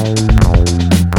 Música